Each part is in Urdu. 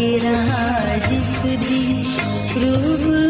کے رہا جس دن روب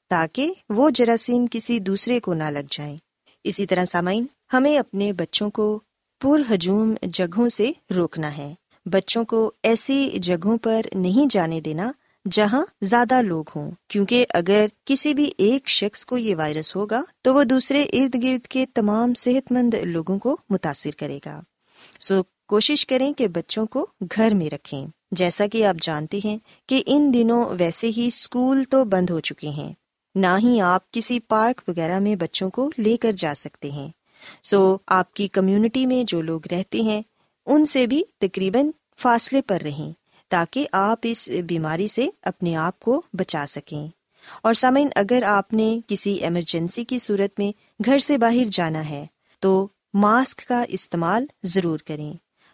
تاکہ وہ جراثیم کسی دوسرے کو نہ لگ جائیں۔ اسی طرح سامعین، ہمیں اپنے بچوں کو پر ہجوم جگہوں سے روکنا ہے۔ بچوں کو ایسی جگہوں پر نہیں جانے دینا جہاں زیادہ لوگ ہوں۔ کیونکہ اگر کسی بھی ایک شخص کو یہ وائرس ہوگا، تو وہ دوسرے ارد گرد کے تمام صحت مند لوگوں کو متاثر کرے گا۔ سو کوشش کریں کہ بچوں کو گھر میں رکھیں۔ جیسا کہ آپ جانتے ہیں کہ ان دنوں ویسے ہی اسکول تو بند ہو چکے ہیں۔ نہ ہی آپ کسی پارک وغیرہ میں بچوں کو لے کر جا سکتے ہیں۔ سو آپ کی کمیونٹی میں جو لوگ رہتے ہیں، ان سے بھی تقریباً فاصلے پر رہیں تاکہ آپ اس بیماری سے اپنے آپ کو بچا سکیں۔ اور سامعین، اگر آپ نے کسی ایمرجنسی کی صورت میں گھر سے باہر جانا ہے، تو ماسک کا استعمال ضرور کریں۔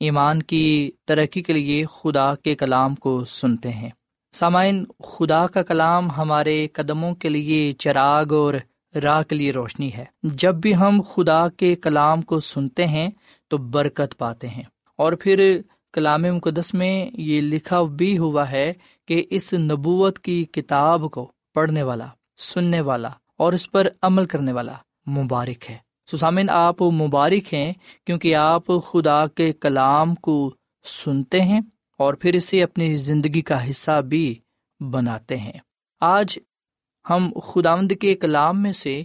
ایمان کی ترقی کے لیے خدا کے کلام کو سنتے ہیں۔ سامعین، خدا کا کلام ہمارے قدموں کے لیے چراغ اور راہ کے لیے روشنی ہے۔ جب بھی ہم خدا کے کلام کو سنتے ہیں تو برکت پاتے ہیں۔ اور پھر کلام مقدس میں یہ لکھا بھی ہوا ہے کہ اس نبوت کی کتاب کو پڑھنے والا، سننے والا اور اس پر عمل کرنے والا مبارک ہے۔ سسامن آپ مبارک ہیں کیونکہ آپ خدا کے کلام کو سنتے ہیں اور پھر اسے اپنی زندگی کا حصہ بھی بناتے ہیں۔ آج ہم خداوند کے کلام میں سے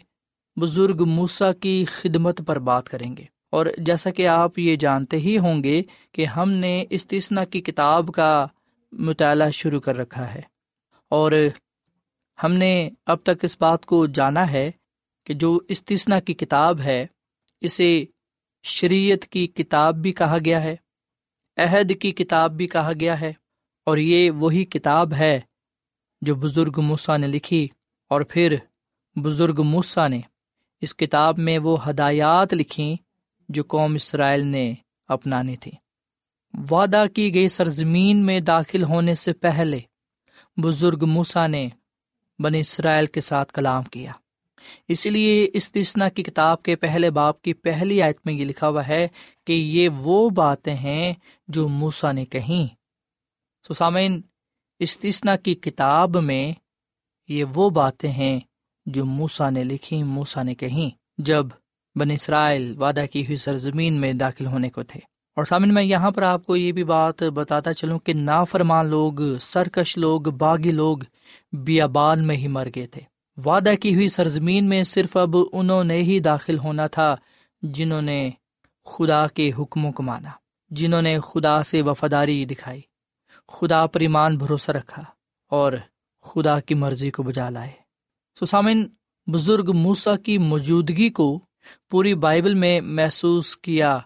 بزرگ موسا کی خدمت پر بات کریں گے۔ اور جیسا کہ آپ یہ جانتے ہی ہوں گے کہ ہم نے استثنا کی کتاب کا مطالعہ شروع کر رکھا ہے۔ اور ہم نے اب تک اس بات کو جانا ہے کہ جو استثنا کی کتاب ہے، اسے شریعت کی کتاب بھی کہا گیا ہے، عہد کی کتاب بھی کہا گیا ہے، اور یہ وہی کتاب ہے جو بزرگ موسا نے لکھی۔ اور پھر بزرگ موسا نے اس کتاب میں وہ ہدایات لکھیں جو قوم اسرائیل نے اپنانی تھی۔ وعدہ کی گئی سرزمین میں داخل ہونے سے پہلے بزرگ موسا نے بن اسرائیل کے ساتھ کلام کیا۔ اس لیے استثنا کی کتاب کے پہلے باپ کی پہلی آیت میں یہ لکھا ہوا ہے کہ یہ وہ باتیں ہیں جو موسا نے کہیں۔ سسامین استثنا کی کتاب میں یہ وہ باتیں ہیں جو موسا نے لکھی موسا نے کہیں جب بن اسرائیل وعدہ کی ہوئی سرزمین میں داخل ہونے کو تھے۔ اور سامن میں یہاں پر آپ کو یہ بھی بات بتاتا چلوں کہ نافرمان لوگ، سرکش لوگ، باغی لوگ بیابان میں ہی مر گئے تھے۔ وعدہ کی ہوئی سرزمین میں صرف اب انہوں نے ہی داخل ہونا تھا جنہوں نے خدا کے حکموں کو مانا، جنہوں نے خدا سے وفاداری دکھائی، خدا پر ایمان بھروسہ رکھا اور خدا کی مرضی کو بجا لائے۔ سسامن بزرگ موسا کی موجودگی کو پوری بائبل میں محسوس کیا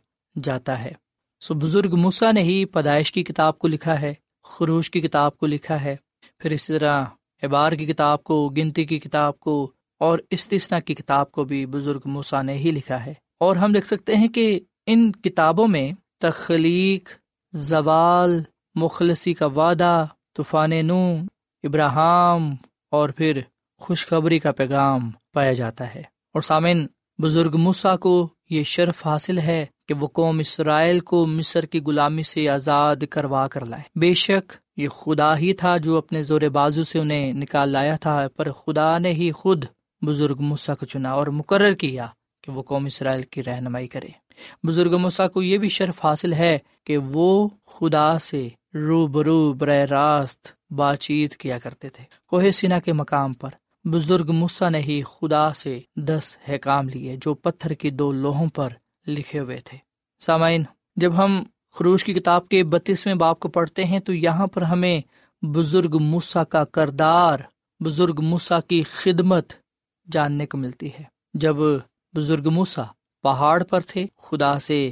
جاتا ہے۔ سو بزرگ موسا نے ہی پیدائش کی کتاب کو لکھا ہے، خروش کی کتاب کو لکھا ہے، پھر اسی طرح احبار کی کتاب کو، گنتی کی کتاب کو اور استثنا کی کتاب کو بھی بزرگ موسا نے ہی لکھا ہے۔ اور ہم دیکھ سکتے ہیں کہ ان کتابوں میں تخلیق زوال، مخلصی کا وعدہ، طوفان نو ابراہم اور پھر خوشخبری کا پیغام پایا جاتا ہے۔ اور سامن بزرگ موسا کو یہ شرف حاصل ہے کہ وہ قوم اسرائیل کو مصر کی غلامی سے آزاد کروا کر لائے۔ بے شک یہ خدا ہی تھا جو اپنے زور بازو سے انہیں نکال لایا تھا، پر خدا نے ہی خود بزرگ مسا کو چنا اور مقرر کیا کہ وہ قوم اسرائیل کی رہنمائی کرے۔ بزرگ مسا کو یہ بھی شرف حاصل ہے کہ وہ خدا سے رو برو براہ راست بات چیت کیا کرتے تھے۔ کوہ سینا کے مقام پر بزرگ مسا نے ہی خدا سے دس حکام لیے جو پتھر کی دو لوہوں پر لکھے ہوئے تھے۔ سامعین، جب ہم خروش کی کتاب کے بتیسویں باپ کو پڑھتے ہیں، تو یہاں پر ہمیں بزرگ موسا کا کردار، بزرگ موسا کی خدمت جاننے کو ملتی ہے۔ جب بزرگ موسا پہاڑ پر تھے، خدا سے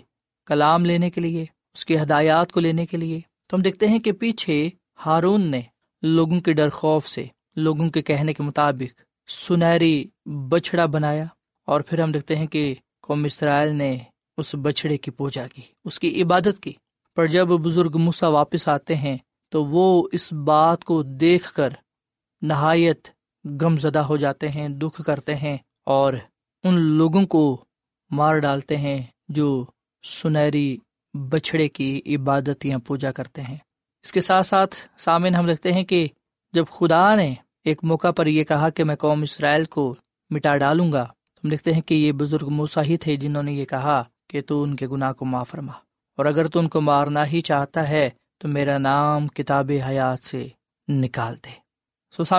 کلام لینے کے لیے، اس کی ہدایات کو لینے کے لیے، تو ہم دیکھتے ہیں کہ پیچھے ہارون نے لوگوں کے ڈر خوف سے، لوگوں کے کہنے کے مطابق سنہری بچڑا بنایا، اور پھر ہم دیکھتے ہیں کہ قوم اسرائیل نے اس بچڑے کی پوجا کی، اس کی عبادت کی۔ پر جب بزرگ مسا واپس آتے ہیں، تو وہ اس بات کو دیکھ کر نہایت غم زدہ ہو جاتے ہیں، دکھ کرتے ہیں اور ان لوگوں کو مار ڈالتے ہیں جو سنہری بچھڑے کی عبادت یا پوجا کرتے ہیں۔ اس کے ساتھ ساتھ سامن ہم رکھتے ہیں کہ جب خدا نے ایک موقع پر یہ کہا کہ میں قوم اسرائیل کو مٹا ڈالوں گا، ہم دیکھتے ہیں کہ یہ بزرگ موسا ہی تھے جنہوں نے یہ کہا۔ کہ تو ان کے گناہ کو معاف فرما۔ اور اگر تو ان کو مارنا ہی چاہتا ہے، تو میرا نام کتاب حیات سے نکال دے۔ سو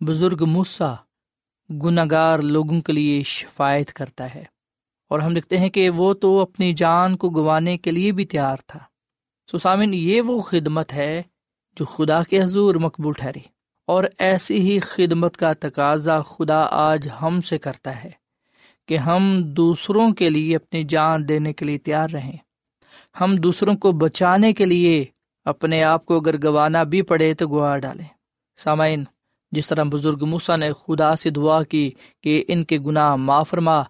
بزرگ موسا گناگار لوگوں کے لیے شفایت کرتا ہے۔ اور ہم دیکھتے ہیں کہ وہ تو اپنی جان کو گنوانے کے لیے بھی تیار تھا۔ سو یہ وہ خدمت ہے جو خدا کے حضور مقبول ٹھہری۔ اور ایسی ہی خدمت کا تقاضا خدا آج ہم سے کرتا ہے۔ کہ ہم دوسروں کے لیے اپنی جان دینے کے لیے تیار رہیں۔ ہم دوسروں کو بچانے کے لیے اپنے آپ کو اگر گوانا بھی پڑے تو گوا ڈالیں۔ سامعین، جس طرح بزرگ موسا نے خدا سے دعا کی کہ ان کے گناہ معاف فرما،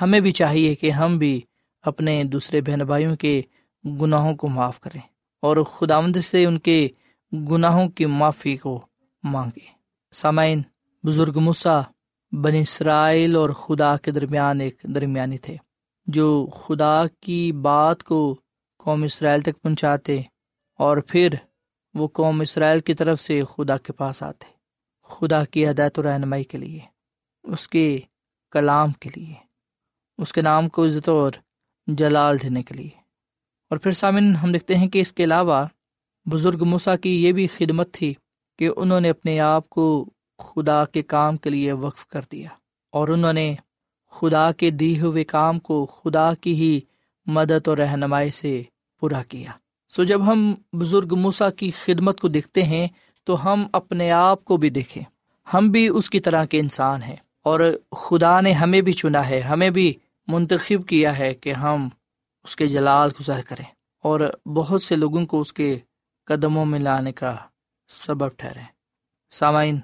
ہمیں بھی چاہیے کہ ہم بھی اپنے دوسرے بہن بھائیوں کے گناہوں کو معاف کریں اور خداوند سے ان کے گناہوں کی معافی کو مانگے سامعین، بزرگ مسا بن اسرائیل اور خدا کے درمیان ایک درمیانی تھے، جو خدا کی بات کو قوم اسرائیل تک پہنچاتے اور پھر وہ قوم اسرائیل کی طرف سے خدا کے پاس آتے، خدا کی ہدایت و رہنمائی کے لیے، اس کے کلام کے لیے، اس کے نام کو عزت اور جلال دینے کے لیے۔ اور پھر سامن ہم دیکھتے ہیں کہ اس کے علاوہ بزرگ مسا کی یہ بھی خدمت تھی کہ انہوں نے اپنے آپ کو خدا کے کام کے لیے وقف کر دیا اور انہوں نے خدا کے دی ہوئے کام کو خدا کی ہی مدد اور رہنمائی سے پورا کیا۔ سو جب ہم بزرگ موسا کی خدمت کو دیکھتے ہیں تو ہم اپنے آپ کو بھی دیکھیں۔ ہم بھی اس کی طرح کے انسان ہیں اور خدا نے ہمیں بھی چنا ہے، ہمیں بھی منتخب کیا ہے کہ ہم اس کے جلال گزر کریں اور بہت سے لوگوں کو اس کے قدموں میں لانے کا سبب ٹھہرے سامعین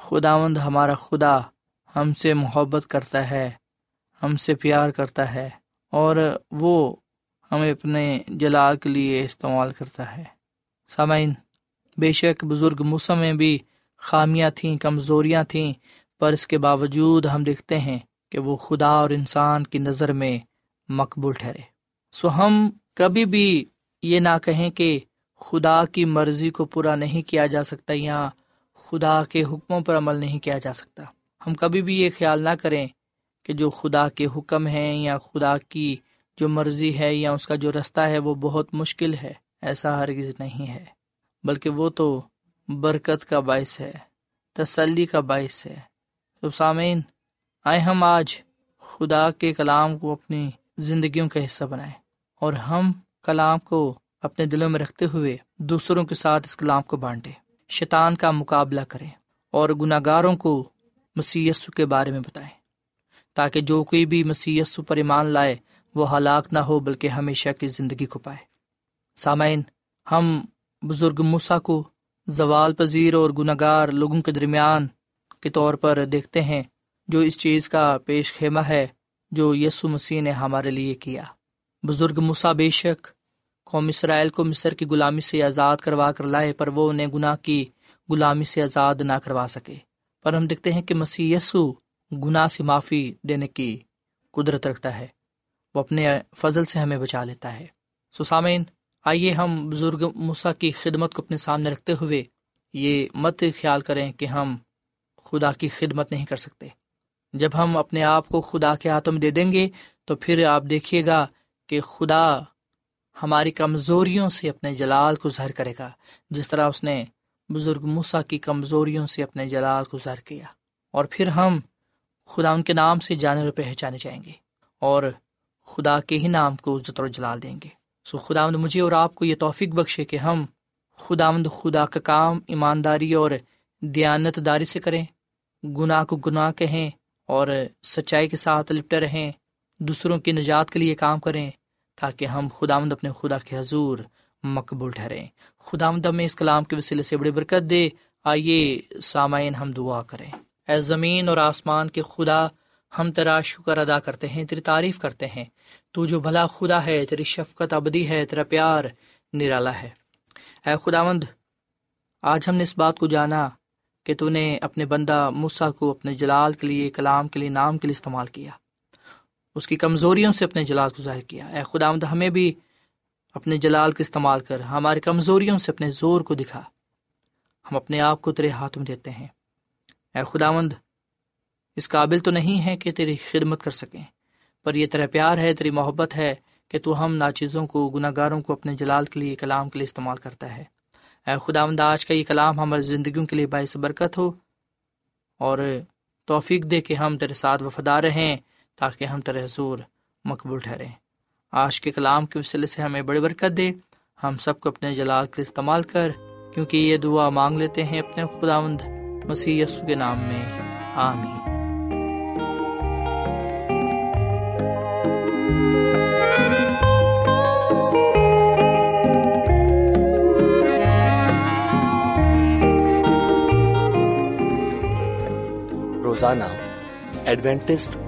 خداوند ہمارا خدا ہم سے محبت کرتا ہے، ہم سے پیار کرتا ہے، اور وہ ہمیں اپنے جلال کے لیے استعمال کرتا ہے۔ سامعین، بے شک بزرگ موسم میں بھی خامیاں تھیں، کمزوریاں تھیں، پر اس کے باوجود ہم دیکھتے ہیں کہ وہ خدا اور انسان کی نظر میں مقبول ٹھہرے۔ سو ہم کبھی بھی یہ نہ کہیں کہ خدا کی مرضی کو پورا نہیں کیا جا سکتا یا خدا کے حکموں پر عمل نہیں کیا جا سکتا۔ ہم کبھی بھی یہ خیال نہ کریں کہ جو خدا کے حکم ہیں یا خدا کی جو مرضی ہے یا اس کا جو رستہ ہے وہ بہت مشکل ہے، ایسا ہرگز نہیں ہے۔ بلکہ وہ تو برکت کا باعث ہے، تسلی کا باعث ہے۔ تو سامعین، آئے ہم آج خدا کے کلام کو اپنی زندگیوں کا حصہ بنائیں۔ اور ہم کلام کو اپنے دلوں میں رکھتے ہوئے دوسروں کے ساتھ اس کلام کو بانٹے شیطان کا مقابلہ کریں اور گناہ گاروں کو مسی کے بارے میں بتائیں، تاکہ جو کوئی بھی مسی پر ایمان لائے، وہ ہلاک نہ ہو، بلکہ ہمیشہ کی زندگی کو پائے۔ سامعین، ہم بزرگ مسا کو زوال پذیر اور گناہ گار لوگوں کے درمیان کے طور پر دیکھتے ہیں، جو اس چیز کا پیش خیمہ ہے جو یسو مسیح نے ہمارے لیے کیا۔ بزرگ مسا بے شک قوم اسرائیل کو مصر کی غلامی سے آزاد کروا کر لائے، پر وہ انہیں گناہ کی غلامی سے آزاد نہ کروا سکے۔ پر ہم دیکھتے ہیں کہ مسیح یسو گناہ سے معافی دینے کی قدرت رکھتا ہے۔ وہ اپنے فضل سے ہمیں بچا لیتا ہے۔ سسامین آئیے ہم بزرگ مسا کی خدمت کو اپنے سامنے رکھتے ہوئے یہ مت خیال کریں کہ ہم خدا کی خدمت نہیں کر سکتے۔ جب ہم اپنے آپ کو خدا کے ہاتھوں میں دے دیں گے، تو پھر آپ دیکھیے گا کہ خدا ہماری کمزوریوں سے اپنے جلال کو ظاہر کرے گا، جس طرح اس نے بزرگ مسا کی کمزوریوں سے اپنے جلال کو ظاہر کیا۔ اور پھر ہم خدا ان کے نام سے جانے اور پہچانے جائیں گے اور خدا کے ہی نام کو عزت اور جلال دیں گے۔ سو خدا مجھے اور آپ کو یہ توفیق بخشے کہ ہم خدا مند خدا کا کام، ایمانداری اور دیانت داری سے کریں، گناہ کو گناہ کہیں اور سچائی کے ساتھ لپٹے رہیں، دوسروں کی نجات کے لیے کام کریں۔ تاکہ ہم خدا اپنے خدا کے حضور مقبول ٹھہریں۔ خدا مد ہمیں اس کلام کے وسیلے سے بڑی برکت دے۔ آئیے سامعین ہم دعا کریں۔ اے زمین اور آسمان کے خدا، ہم تیرا شکر ادا کرتے ہیں، تیری تعریف کرتے ہیں۔ تو جو بھلا خدا ہے، تیری شفقت ابدی ہے، تیرا پیار نرالا ہے۔ اے خدا مند آج ہم نے اس بات کو جانا کہ تو نے اپنے بندہ مسا کو اپنے جلال کے لیے، کلام کے لیے، نام کے لیے استعمال کیا۔ اس کی کمزوریوں سے اپنے جلال کو ظاہر کیا۔ اے خدا مد ہمیں بھی اپنے جلال کا استعمال کر، ہماری کمزوریوں سے اپنے زور کو دکھا۔ ہم اپنے آپ کو تیرے ہاتھ میں دیتے ہیں۔ اے خدا مند اس قابل تو نہیں ہے کہ تیری خدمت کر سکیں، پر یہ تیرا پیار ہے، تیری محبت ہے کہ تو ہم ناچیزوں کو گناہ گاروں کو اپنے جلال کے لیے، کلام کے لیے استعمال کرتا ہے۔ اے خدا مند آج کا یہ کلام ہماری زندگیوں کے لیے باعث برکت ہو اور توفیق دے کہ ہم تیرے ساتھ وفادار رہیں۔ تاکہ ہم تر حضور مقبول ٹھہریں۔ آج کے کلام کے وسیلے سے ہمیں بڑی برکت دے۔ ہم سب کو اپنے جلال کے استعمال کر، کیونکہ یہ دعا مانگ لیتے ہیں اپنے خدا مند مسیح کے نام میں۔ آمین۔ روزانہ ایڈوینٹسٹ